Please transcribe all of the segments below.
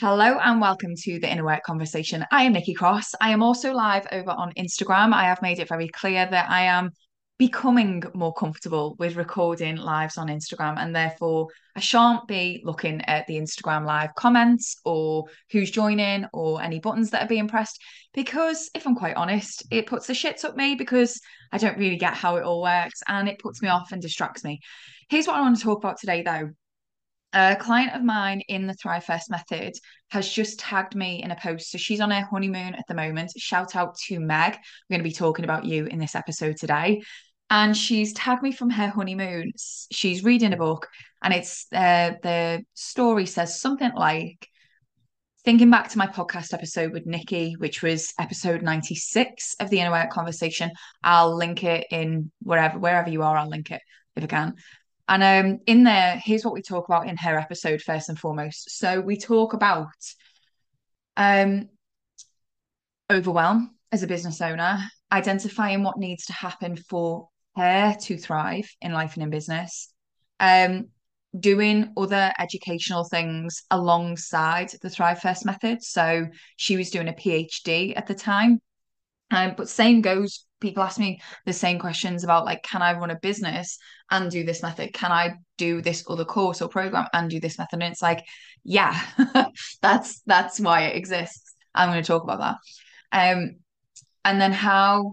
Hello and welcome to the Inner Work Conversation. I am Nikki Cross. I am also live over on Instagram. I have made it very clear that I am becoming more comfortable with recording lives on Instagram, and therefore I shan't be looking at the Instagram live comments or who's joining or any buttons that are being pressed. Because if I'm quite honest, it puts the shits up me because I don't really get how it all works and it puts me off and distracts me. Here's what I want to talk about today, though a client of mine in the Thrive First method has just tagged me in a post. So she's on her honeymoon at the moment. Shout out to Meg. We're going to be talking about you in this episode today. And she's tagged me from her honeymoon. She's reading a book, and it's uh, the story says something like thinking back to my podcast episode with Nikki, which was episode 96 of the Inner Work Conversation. I'll link it in wherever wherever you are, I'll link it if I can. And um, in there, here's what we talk about in her episode first and foremost. So we talk about um, overwhelm as a business owner, identifying what needs to happen for her to thrive in life and in business, um, doing other educational things alongside the Thrive First method. So she was doing a PhD at the time. Um, but same goes people ask me the same questions about like can i run a business and do this method? Can i do this other course or program and do this method? And it's like yeah that's that's why it exists. I'm going to talk about that. Um and then how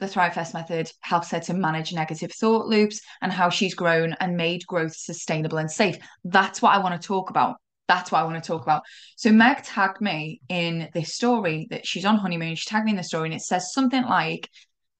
the thrive first method helps her to manage negative thought loops and how she's grown and made growth sustainable and safe. That's what i want to talk about that's what I want to talk about. So Meg tagged me in this story that she's on honeymoon. She tagged me in the story and it says something like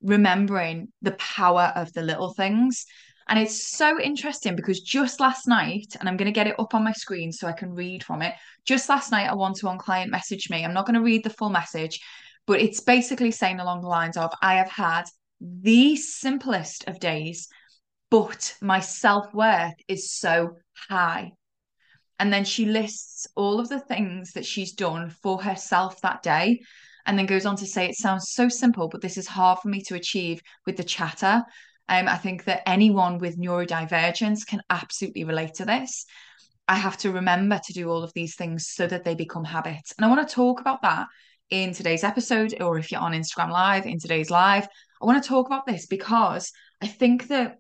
remembering the power of the little things. And it's so interesting because just last night, and I'm going to get it up on my screen so I can read from it. Just last night, a one to one client messaged me. I'm not going to read the full message, but it's basically saying along the lines of I have had the simplest of days, but my self worth is so high. And then she lists all of the things that she's done for herself that day and then goes on to say it sounds so simple but this is hard for me to achieve with the chatter. Um, i think that anyone with neurodivergence can absolutely relate to this. I have to remember to do all of these things so that they become habits. And i want to talk about that in today's episode or if you're on instagram live in today's live i want to talk about this because i think that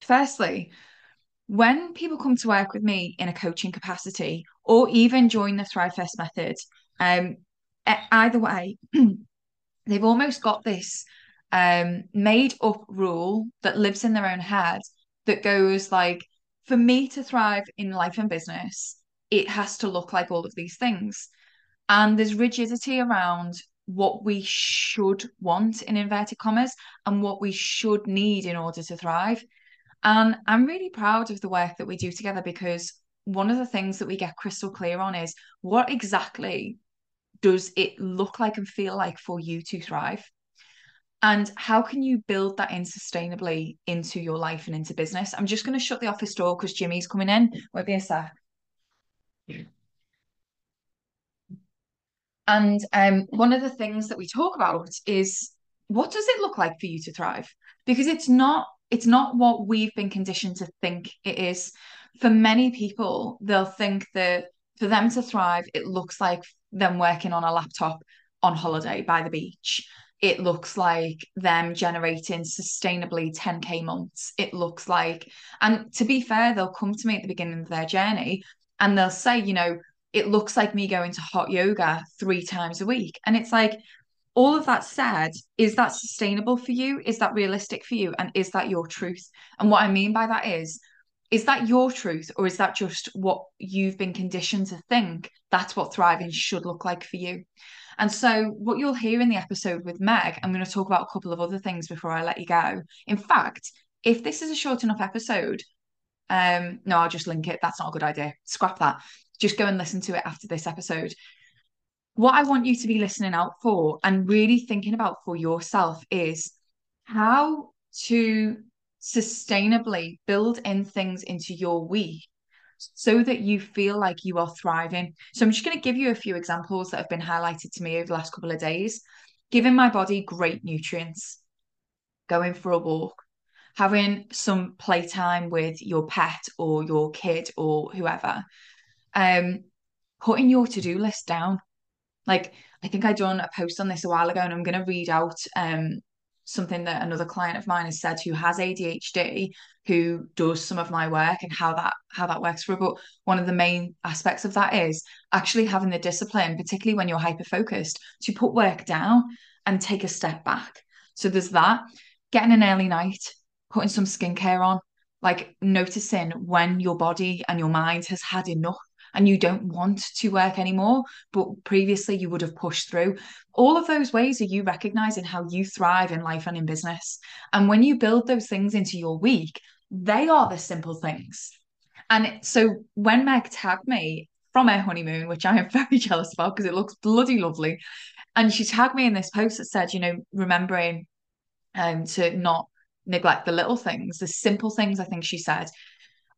firstly when people come to work with me in a coaching capacity or even join the thrive first method um, either way, they've almost got this um, made up rule that lives in their own head that goes like, for me to thrive in life and business, it has to look like all of these things. And there's rigidity around what we should want in inverted commas and what we should need in order to thrive. And I'm really proud of the work that we do together because one of the things that we get crystal clear on is what exactly does it look like and feel like for you to thrive? And how can you build that in sustainably into your life and into business? I'm just going to shut the office door because Jimmy's coming in. Won't be a sec. And um, one of the things that we talk about is what does it look like for you to thrive? Because it's not it's not what we've been conditioned to think it is. For many people, they'll think that for them to thrive, it looks like them working on a laptop on holiday by the beach. It looks like them generating sustainably 10k months. It looks like, and to be fair, they'll come to me at the beginning of their journey and they'll say, you know, it looks like me going to hot yoga three times a week. And it's like, all of that said, is that sustainable for you? Is that realistic for you? And is that your truth? And what I mean by that is, is that your truth or is that just what you've been conditioned to think that's what thriving should look like for you and so what you'll hear in the episode with meg i'm going to talk about a couple of other things before i let you go in fact if this is a short enough episode um no i'll just link it that's not a good idea scrap that just go and listen to it after this episode what i want you to be listening out for and really thinking about for yourself is how to sustainably build in things into your week so that you feel like you are thriving. So I'm just going to give you a few examples that have been highlighted to me over the last couple of days. Giving my body great nutrients, going for a walk, having some playtime with your pet or your kid or whoever. Um, putting your to-do list down. Like I think I done a post on this a while ago, and I'm going to read out um something that another client of mine has said who has ADHD, who does some of my work and how that how that works for her. But one of the main aspects of that is actually having the discipline, particularly when you're hyper focused, to put work down and take a step back. So there's that. Getting an early night, putting some skincare on, like noticing when your body and your mind has had enough and you don't want to work anymore, but previously you would have pushed through. All of those ways are you recognizing how you thrive in life and in business. And when you build those things into your week, they are the simple things. And so when Meg tagged me from her honeymoon, which I am very jealous about because it looks bloody lovely, and she tagged me in this post that said, you know, remembering um, to not neglect the little things, the simple things, I think she said.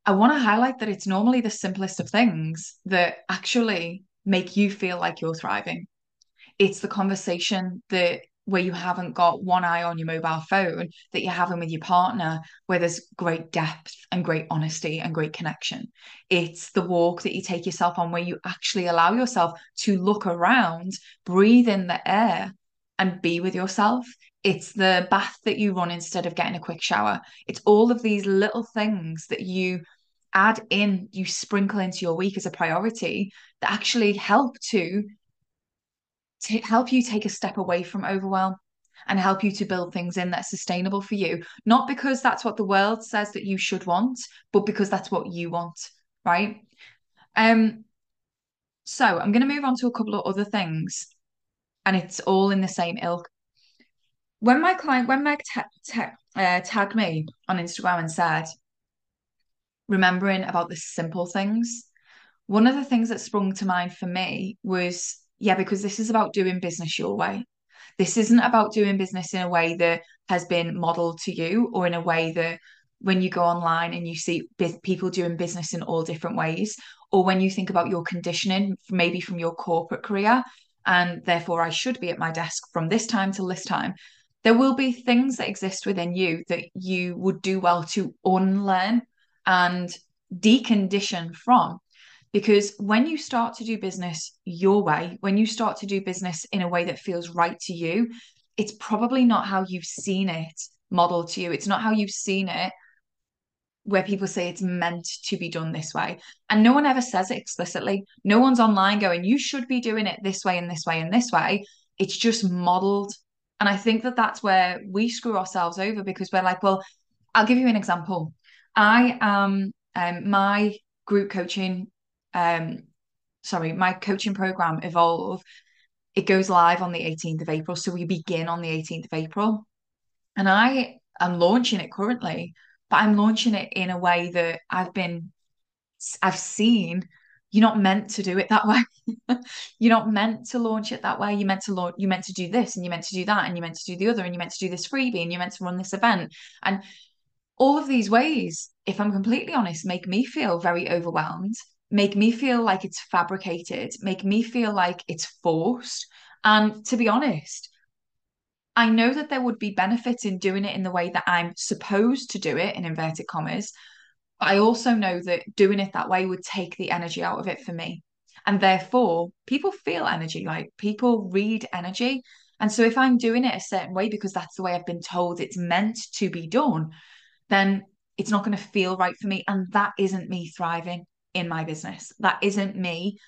I want to highlight that it's normally the simplest of things that actually make you feel like you're thriving. It's the conversation that where you haven't got one eye on your mobile phone that you're having with your partner, where there's great depth and great honesty and great connection. It's the walk that you take yourself on where you actually allow yourself to look around, breathe in the air, and be with yourself. It's the bath that you run instead of getting a quick shower. It's all of these little things that you add in, you sprinkle into your week as a priority that actually help to, to help you take a step away from overwhelm and help you to build things in that's sustainable for you. Not because that's what the world says that you should want, but because that's what you want, right? Um, so I'm going to move on to a couple of other things, and it's all in the same ilk. When my client, when Meg ta- uh, tagged me on Instagram and said, remembering about the simple things. One of the things that sprung to mind for me was, yeah, because this is about doing business your way. This isn't about doing business in a way that has been modeled to you or in a way that when you go online and you see people doing business in all different ways, or when you think about your conditioning, maybe from your corporate career, and therefore I should be at my desk from this time till this time. There will be things that exist within you that you would do well to unlearn and decondition from. Because when you start to do business your way, when you start to do business in a way that feels right to you, it's probably not how you've seen it modeled to you. It's not how you've seen it where people say it's meant to be done this way. And no one ever says it explicitly. No one's online going, you should be doing it this way and this way and this way. It's just modeled. And I think that that's where we screw ourselves over because we're like, well, I'll give you an example. I am um, my group coaching, um, sorry, my coaching program Evolve. It goes live on the 18th of April, so we begin on the 18th of April, and I am launching it currently, but I'm launching it in a way that I've been, I've seen. You're not meant to do it that way. you're not meant to launch it that way. You're meant to launch. You're meant to do this, and you're meant to do that, and you're meant to do the other, and you're meant to do this freebie, and you're meant to run this event, and all of these ways, if I'm completely honest, make me feel very overwhelmed, make me feel like it's fabricated, make me feel like it's forced. And to be honest, I know that there would be benefits in doing it in the way that I'm supposed to do it, in inverted commas. But I also know that doing it that way would take the energy out of it for me. And therefore, people feel energy, like people read energy. And so if I'm doing it a certain way because that's the way I've been told it's meant to be done, then it's not going to feel right for me. And that isn't me thriving in my business. That isn't me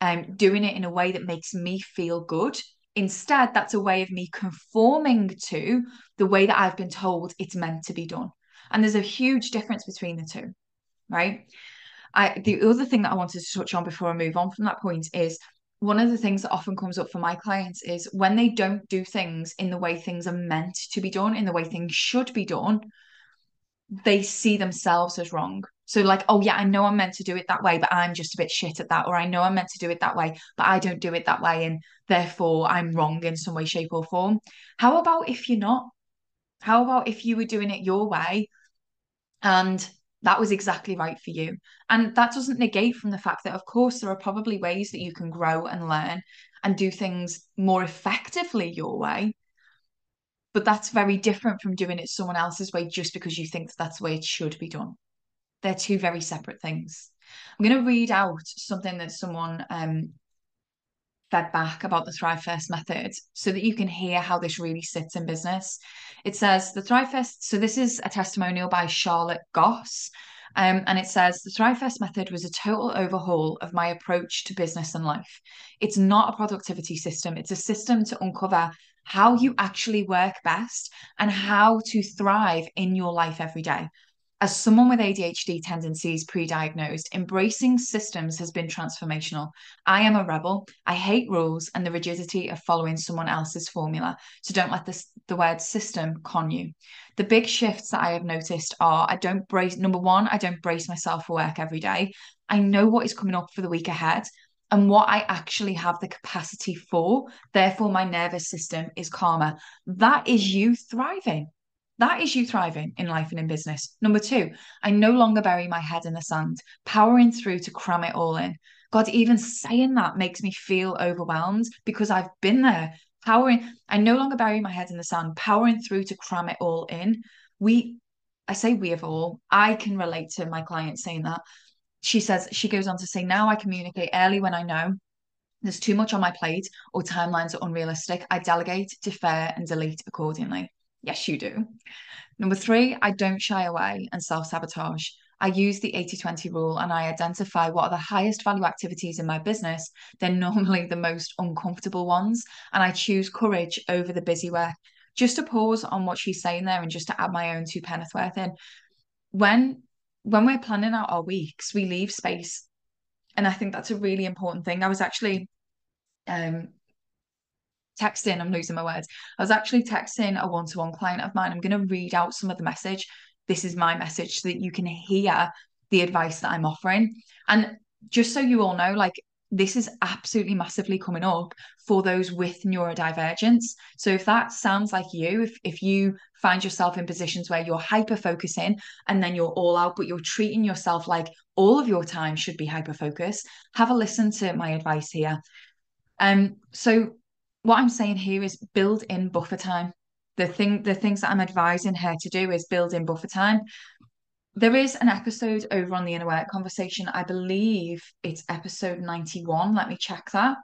um, doing it in a way that makes me feel good. Instead, that's a way of me conforming to the way that I've been told it's meant to be done. And there's a huge difference between the two, right? I, the other thing that I wanted to touch on before I move on from that point is one of the things that often comes up for my clients is when they don't do things in the way things are meant to be done, in the way things should be done, they see themselves as wrong. So, like, oh, yeah, I know I'm meant to do it that way, but I'm just a bit shit at that. Or I know I'm meant to do it that way, but I don't do it that way. And therefore, I'm wrong in some way, shape, or form. How about if you're not? How about if you were doing it your way and that was exactly right for you? And that doesn't negate from the fact that, of course, there are probably ways that you can grow and learn and do things more effectively your way but that's very different from doing it someone else's way just because you think that that's the way it should be done. They're two very separate things. I'm going to read out something that someone um, fed back about the Thrive First method so that you can hear how this really sits in business. It says the Thrive First, so this is a testimonial by Charlotte Goss. Um, and it says the Thrive First method was a total overhaul of my approach to business and life. It's not a productivity system, it's a system to uncover how you actually work best and how to thrive in your life every day. As someone with ADHD tendencies pre diagnosed, embracing systems has been transformational. I am a rebel. I hate rules and the rigidity of following someone else's formula. So don't let this, the word system con you. The big shifts that I have noticed are I don't brace, number one, I don't brace myself for work every day. I know what is coming up for the week ahead and what I actually have the capacity for. Therefore, my nervous system is calmer. That is you thriving. That is you thriving in life and in business. Number two, I no longer bury my head in the sand, powering through to cram it all in. God, even saying that makes me feel overwhelmed because I've been there. Powering, I no longer bury my head in the sand, powering through to cram it all in. We, I say we have all, I can relate to my client saying that. She says, she goes on to say, now I communicate early when I know there's too much on my plate or timelines are unrealistic. I delegate, defer, and delete accordingly. Yes, you do. Number three, I don't shy away and self sabotage. I use the 80 20 rule and I identify what are the highest value activities in my business. They're normally the most uncomfortable ones. And I choose courage over the busy work. Just to pause on what she's saying there and just to add my own two penneth worth in. When when we're planning out our weeks, we leave space. And I think that's a really important thing. I was actually um texting, I'm losing my words. I was actually texting a one to one client of mine. I'm going to read out some of the message. This is my message so that you can hear the advice that I'm offering. And just so you all know, like, this is absolutely massively coming up for those with neurodivergence. So if that sounds like you, if, if you find yourself in positions where you're hyper focusing and then you're all out, but you're treating yourself like all of your time should be hyper focused, have a listen to my advice here. Um, so what I'm saying here is build in buffer time. The thing, the things that I'm advising her to do is build in buffer time. There is an episode over on the inner work conversation. I believe it's episode 91. Let me check that.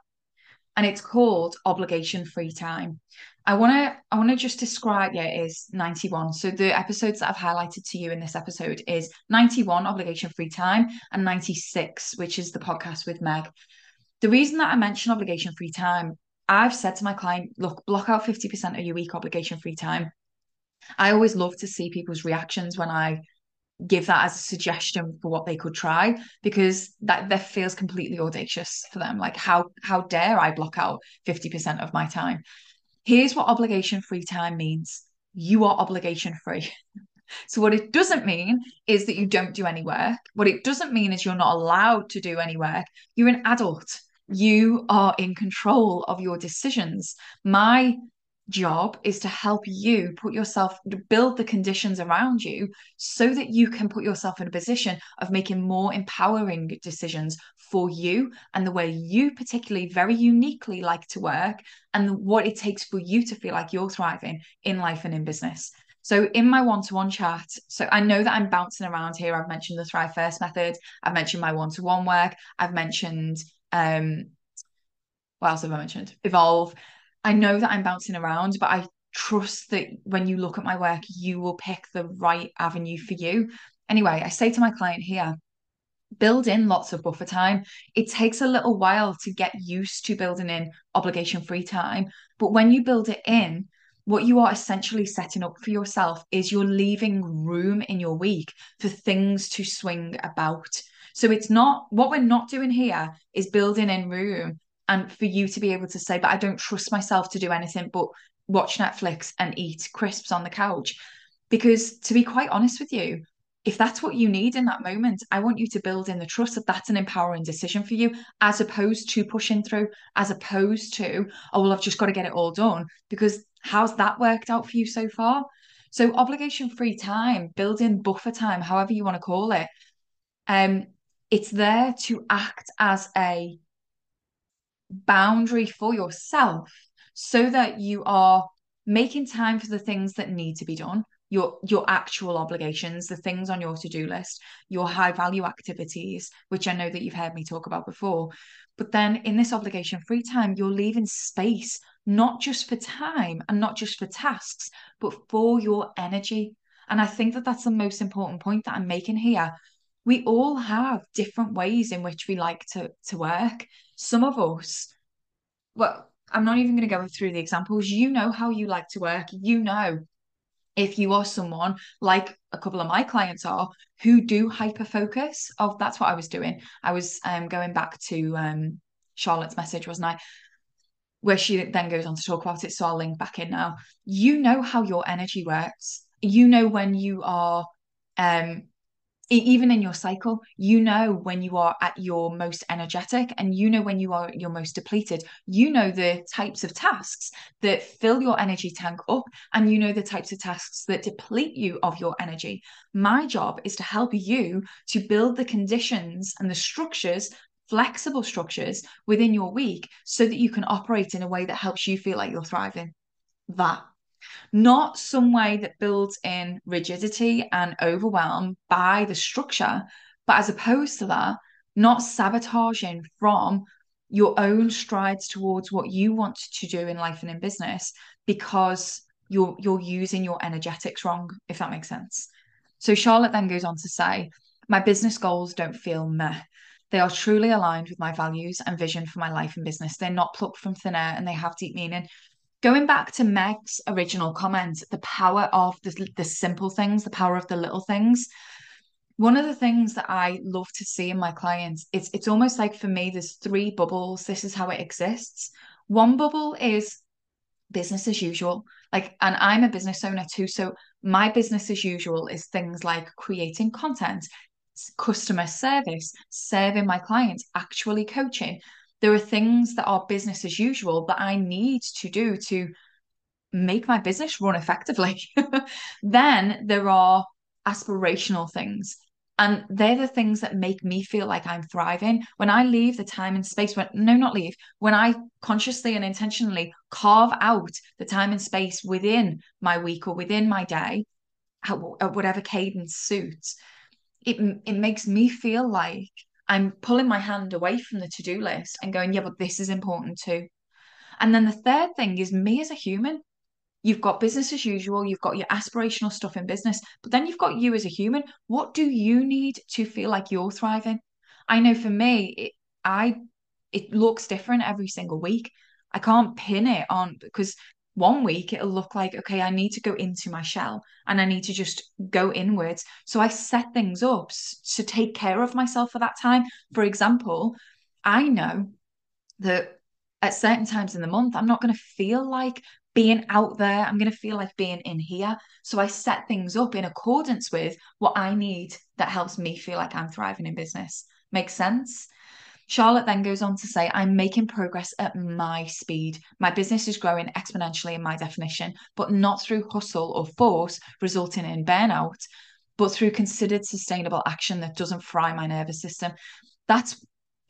And it's called obligation free time. I want to I want to just describe yeah it is 91 so the episodes that I've highlighted to you in this episode is 91 obligation free time and 96 which is the podcast with Meg the reason that I mention obligation free time I've said to my client, look, block out 50% of your week obligation free time. I always love to see people's reactions when I give that as a suggestion for what they could try because that that feels completely audacious for them. Like how how dare i block out 50% of my time? Here's what obligation free time means. You are obligation free. So what it doesn't mean is that you don't do any work. What it doesn't mean is you're not allowed to do any work. You're an adult you are in control of your decisions. My job is to help you put yourself build the conditions around you so that you can put yourself in a position of making more empowering decisions for you and the way you particularly very uniquely like to work and what it takes for you to feel like you're thriving in life and in business so in my one-to-one chat, so I know that I'm bouncing around here. I've mentioned the Thrive First method. I've mentioned my one-to-one work. I've mentioned um, what else have I mentioned? Evolve. I know that I'm bouncing around, but I trust that when you look at my work, you will pick the right avenue for you. Anyway, I say to my client here, build in lots of buffer time. It takes a little while to get used to building in obligation free time. But when you build it in, what you are essentially setting up for yourself is you're leaving room in your week for things to swing about. So it's not what we're not doing here is building in room and for you to be able to say, but I don't trust myself to do anything but watch Netflix and eat crisps on the couch. Because to be quite honest with you, if that's what you need in that moment, I want you to build in the trust that that's an empowering decision for you, as opposed to pushing through, as opposed to, oh, well, I've just got to get it all done. Because how's that worked out for you so far? So, obligation free time, building buffer time, however you want to call it, um, it's there to act as a boundary for yourself so that you are making time for the things that need to be done your your actual obligations, the things on your to-do list, your high value activities, which I know that you've heard me talk about before. But then in this obligation free time, you're leaving space not just for time and not just for tasks, but for your energy. And I think that that's the most important point that I'm making here. We all have different ways in which we like to to work. Some of us, well, I'm not even going to go through the examples. You know how you like to work. You know if you are someone like a couple of my clients are who do hyper focus of that's what I was doing. I was um, going back to um, Charlotte's message, wasn't I? Where she then goes on to talk about it. So I'll link back in now. You know how your energy works. You know when you are um, even in your cycle, you know when you are at your most energetic and you know when you are your most depleted. You know the types of tasks that fill your energy tank up, and you know the types of tasks that deplete you of your energy. My job is to help you to build the conditions and the structures. Flexible structures within your week so that you can operate in a way that helps you feel like you're thriving. That not some way that builds in rigidity and overwhelm by the structure, but as opposed to that, not sabotaging from your own strides towards what you want to do in life and in business because you're you're using your energetics wrong, if that makes sense. So Charlotte then goes on to say, my business goals don't feel meh. They are truly aligned with my values and vision for my life and business. They're not plucked from thin air and they have deep meaning going back to Meg's original comment, the power of the, the simple things, the power of the little things. One of the things that I love to see in my clients, it's it's almost like for me, there's three bubbles. This is how it exists. One bubble is business as usual. Like, and I'm a business owner too. So my business as usual is things like creating content, customer service, serving my clients, actually coaching there are things that are business as usual that I need to do to make my business run effectively. then there are aspirational things. And they're the things that make me feel like I'm thriving. When I leave the time and space, when no, not leave, when I consciously and intentionally carve out the time and space within my week or within my day, at whatever cadence suits, it, it makes me feel like I'm pulling my hand away from the to do list and going, yeah, but this is important too. And then the third thing is me as a human. You've got business as usual, you've got your aspirational stuff in business, but then you've got you as a human. What do you need to feel like you're thriving? I know for me, it, I it looks different every single week. I can't pin it on because one week it'll look like, okay, I need to go into my shell and I need to just go inwards. So I set things up to take care of myself for that time. For example, I know that at certain times in the month, I'm not going to feel like being out there. I'm going to feel like being in here. So I set things up in accordance with what I need that helps me feel like I'm thriving in business. Makes sense? Charlotte then goes on to say, I'm making progress at my speed. My business is growing exponentially in my definition, but not through hustle or force, resulting in burnout, but through considered sustainable action that doesn't fry my nervous system. That's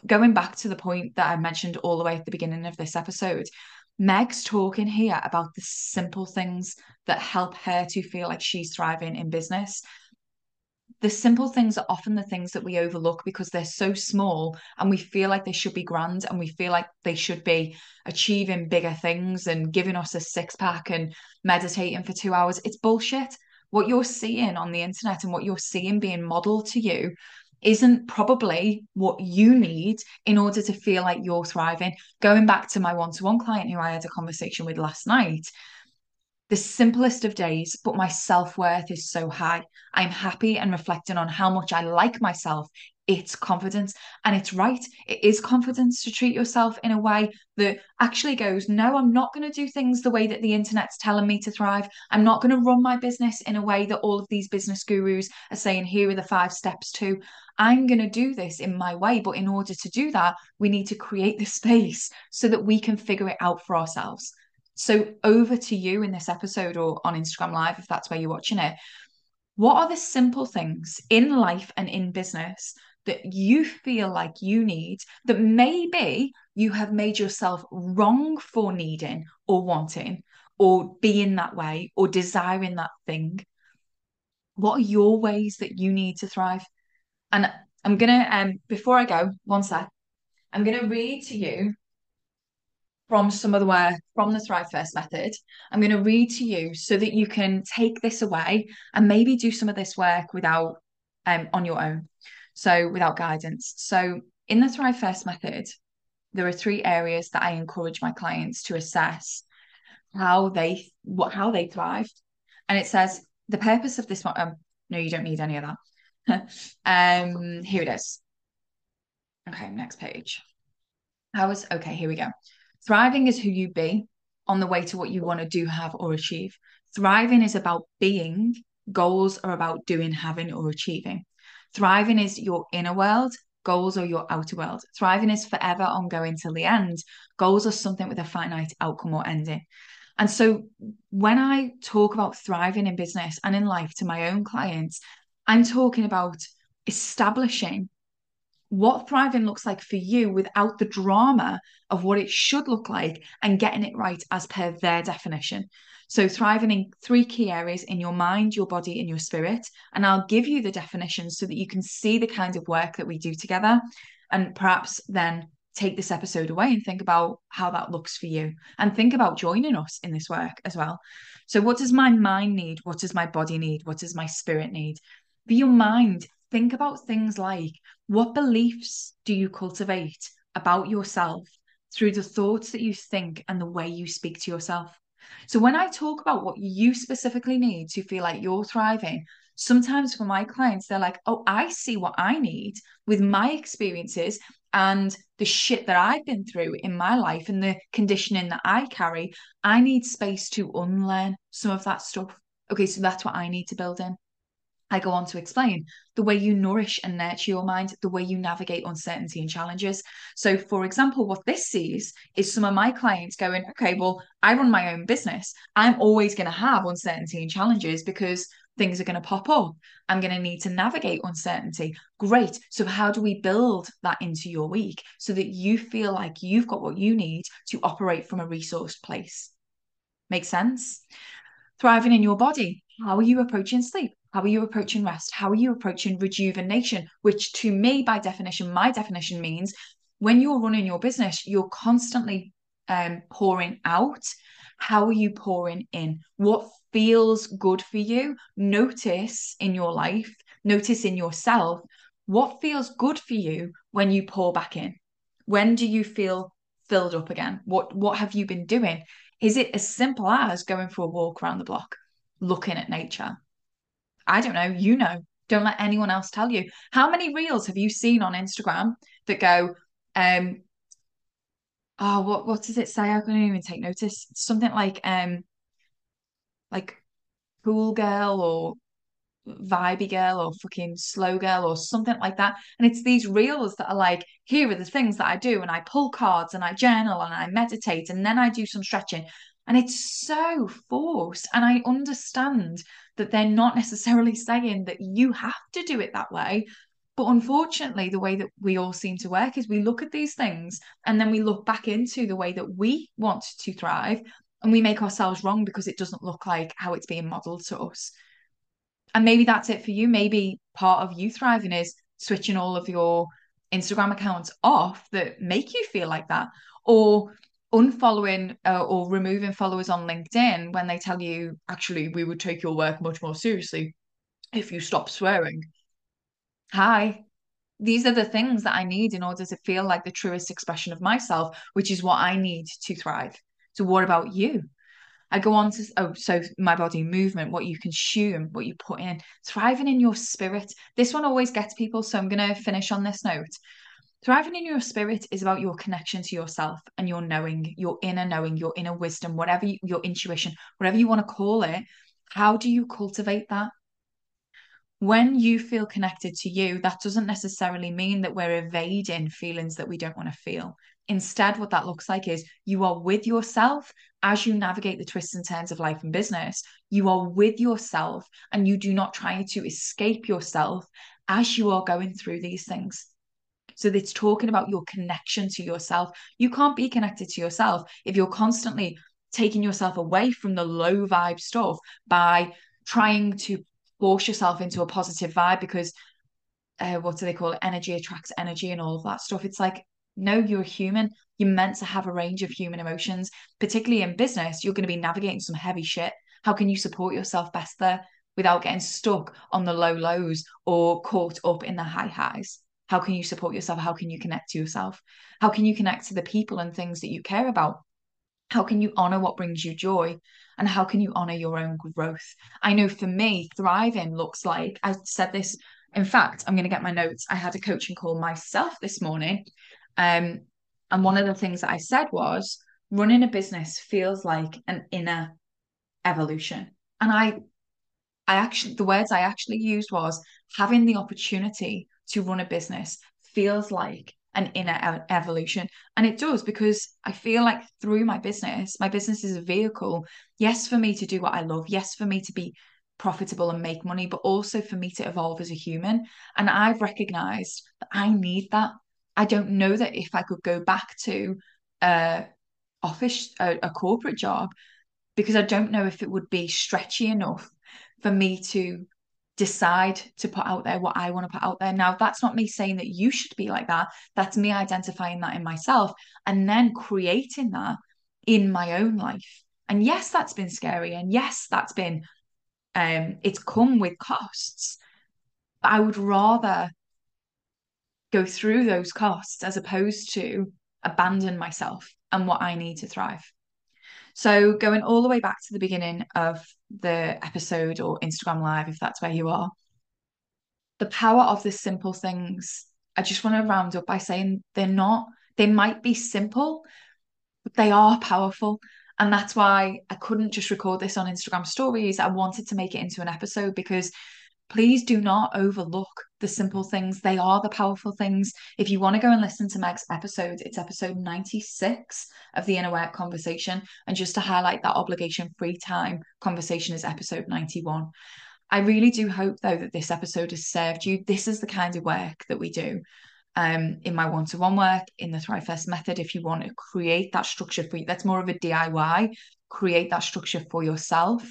going back to the point that I mentioned all the way at the beginning of this episode. Meg's talking here about the simple things that help her to feel like she's thriving in business the simple things are often the things that we overlook because they're so small and we feel like they should be grand and we feel like they should be achieving bigger things and giving us a six pack and meditating for two hours. It's bullshit. What you're seeing on the internet and what you're seeing being modeled to you isn't probably what you need in order to feel like you're thriving. Going back to my one to one client who I had a conversation with last night, the simplest of days, but my self worth is so high. I'm happy and reflecting on how much I like myself. It's confidence. And it's right. It is confidence to treat yourself in a way that actually goes, no, I'm not going to do things the way that the internet's telling me to thrive. I'm not going to run my business in a way that all of these business gurus are saying, here are the five steps to. I'm going to do this in my way. But in order to do that, we need to create the space so that we can figure it out for ourselves. So, over to you in this episode or on Instagram Live, if that's where you're watching it. What are the simple things in life and in business that you feel like you need that maybe you have made yourself wrong for needing or wanting or being that way or desiring that thing? What are your ways that you need to thrive? And I'm gonna um before I go, one sec, I'm gonna read to you from some of the work from the Thrive First method. I'm going to read to you so that you can take this away and maybe do some of this work without um on your own. So without guidance. So in the Thrive First method, there are three areas that I encourage my clients to assess how they what how they thrive. And it says the purpose of this one. Um, no, you don't need any of that. um, here it is. Okay, next page. How is okay? Here we go. Thriving is who you be on the way to what you want to do, have, or achieve. Thriving is about being, goals are about doing, having, or achieving. Thriving is your inner world, goals are your outer world. Thriving is forever ongoing till the end. Goals are something with a finite outcome or ending. And so when I talk about thriving in business and in life to my own clients, I'm talking about establishing what thriving looks like for you without the drama of what it should look like and getting it right as per their definition. So, thriving in three key areas in your mind, your body, and your spirit. And I'll give you the definitions so that you can see the kind of work that we do together and perhaps then take this episode away and think about how that looks for you and think about joining us in this work as well. So, what does my mind need? What does my body need? What does my spirit need? For your mind, think about things like what beliefs do you cultivate about yourself through the thoughts that you think and the way you speak to yourself? So, when I talk about what you specifically need to feel like you're thriving, sometimes for my clients, they're like, oh, I see what I need with my experiences and the shit that I've been through in my life and the conditioning that I carry. I need space to unlearn some of that stuff. Okay, so that's what I need to build in. I go on to explain the way you nourish and nurture your mind, the way you navigate uncertainty and challenges. So, for example, what this sees is some of my clients going, okay, well, I run my own business. I'm always going to have uncertainty and challenges because things are going to pop up. I'm going to need to navigate uncertainty. Great. So, how do we build that into your week so that you feel like you've got what you need to operate from a resource place? Make sense? Thriving in your body. How are you approaching sleep? How are you approaching rest? How are you approaching rejuvenation? Which, to me, by definition, my definition means when you're running your business, you're constantly um, pouring out. How are you pouring in? What feels good for you? Notice in your life, notice in yourself what feels good for you when you pour back in. When do you feel filled up again? What what have you been doing? Is it as simple as going for a walk around the block, looking at nature? I don't know, you know. Don't let anyone else tell you. How many reels have you seen on Instagram that go, um, oh, what what does it say? I couldn't even take notice. Something like um like cool girl or vibey girl or fucking slow girl or something like that. And it's these reels that are like, here are the things that I do. And I pull cards and I journal and I meditate and then I do some stretching. And it's so forced. And I understand that they're not necessarily saying that you have to do it that way. But unfortunately, the way that we all seem to work is we look at these things and then we look back into the way that we want to thrive and we make ourselves wrong because it doesn't look like how it's being modeled to us. And maybe that's it for you. Maybe part of you thriving is switching all of your Instagram accounts off that make you feel like that, or unfollowing uh, or removing followers on LinkedIn when they tell you, actually, we would take your work much more seriously if you stop swearing. Hi, these are the things that I need in order to feel like the truest expression of myself, which is what I need to thrive. So, what about you? I go on to, oh, so my body movement, what you consume, what you put in, thriving in your spirit. This one always gets people. So, I'm going to finish on this note. Thriving in your spirit is about your connection to yourself and your knowing, your inner knowing, your inner wisdom, whatever you, your intuition, whatever you want to call it. How do you cultivate that? When you feel connected to you, that doesn't necessarily mean that we're evading feelings that we don't want to feel. Instead, what that looks like is you are with yourself as you navigate the twists and turns of life and business. You are with yourself and you do not try to escape yourself as you are going through these things. So it's talking about your connection to yourself. You can't be connected to yourself if you're constantly taking yourself away from the low vibe stuff by trying to force yourself into a positive vibe because uh, what do they call it? Energy attracts energy and all of that stuff. It's like, no, you're human. You're meant to have a range of human emotions, particularly in business. You're going to be navigating some heavy shit. How can you support yourself best there without getting stuck on the low lows or caught up in the high highs? How can you support yourself? How can you connect to yourself? How can you connect to the people and things that you care about? How can you honor what brings you joy? And how can you honor your own growth? I know for me, thriving looks like I said this in fact, I'm going to get my notes. I had a coaching call myself this morning. Um, and one of the things that I said was running a business feels like an inner evolution. And I, I actually, the words I actually used was having the opportunity to run a business feels like an inner evolution. And it does because I feel like through my business, my business is a vehicle, yes, for me to do what I love, yes, for me to be profitable and make money, but also for me to evolve as a human. And I've recognized that I need that. I don't know that if I could go back to a office, a, a corporate job, because I don't know if it would be stretchy enough for me to decide to put out there what I want to put out there. Now, that's not me saying that you should be like that. That's me identifying that in myself and then creating that in my own life. And yes, that's been scary. And yes, that's been um, it's come with costs. But I would rather go through those costs as opposed to abandon myself and what I need to thrive. So, going all the way back to the beginning of the episode or Instagram Live, if that's where you are, the power of the simple things, I just want to round up by saying they're not, they might be simple, but they are powerful. And that's why I couldn't just record this on Instagram stories. I wanted to make it into an episode because please do not overlook the simple things. They are the powerful things. If you want to go and listen to Meg's episode, it's episode 96 of the Inner Work Conversation. And just to highlight that obligation free time conversation is episode 91. I really do hope, though, that this episode has served you. This is the kind of work that we do um, in my one-to-one work, in the Thrive First method, if you want to create that structure for you, that's more of a DIY, create that structure for yourself.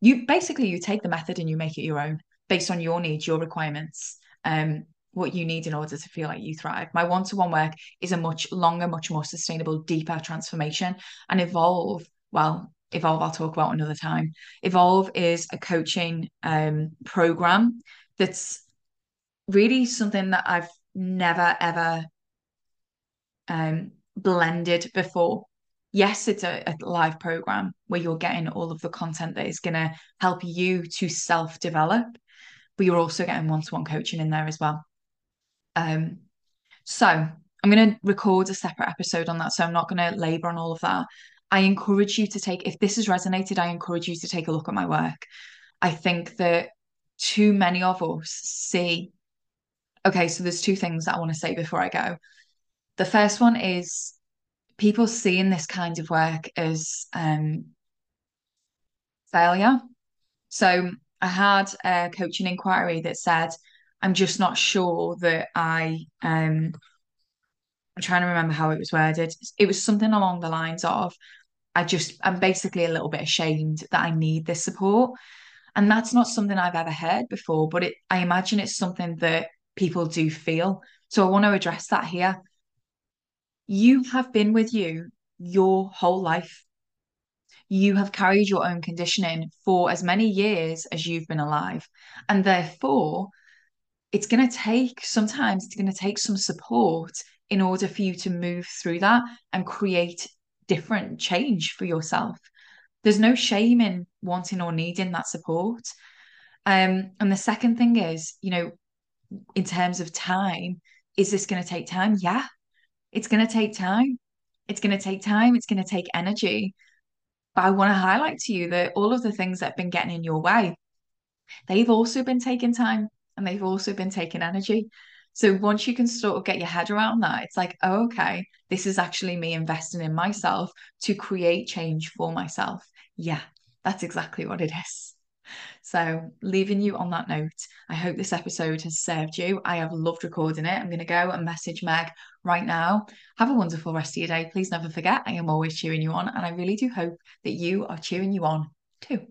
You basically you take the method and you make it your own based on your needs, your requirements, um, what you need in order to feel like you thrive. My one-to-one work is a much longer, much more sustainable, deeper transformation. And evolve, well, evolve I'll talk about another time. Evolve is a coaching um program that's really something that I've never ever um, blended before. Yes, it's a, a live program where you're getting all of the content that is going to help you to self develop, but you're also getting one to one coaching in there as well. Um, so I'm going to record a separate episode on that. So I'm not going to labor on all of that. I encourage you to take, if this has resonated, I encourage you to take a look at my work. I think that too many of us see okay, so there's two things that I want to say before I go. The first one is people seeing this kind of work as um, failure. So I had a coaching inquiry that said, I'm just not sure that I um I'm trying to remember how it was worded. It was something along the lines of I just I'm basically a little bit ashamed that I need this support. And that's not something I've ever heard before, but it I imagine it's something that people do feel. So I want to address that here. You have been with you your whole life. You have carried your own conditioning for as many years as you've been alive. And therefore, it's going to take sometimes it's going to take some support in order for you to move through that and create different change for yourself. There's no shame in wanting or needing that support. Um, and the second thing is, you know, in terms of time, is this going to take time? Yeah, it's going to take time. It's going to take time. It's going to take energy. But I want to highlight to you that all of the things that have been getting in your way, they've also been taking time and they've also been taking energy. So once you can sort of get your head around that, it's like, oh, okay, this is actually me investing in myself to create change for myself. Yeah, that's exactly what it is. So, leaving you on that note, I hope this episode has served you. I have loved recording it. I'm going to go and message Meg right now. Have a wonderful rest of your day. Please never forget, I am always cheering you on. And I really do hope that you are cheering you on too.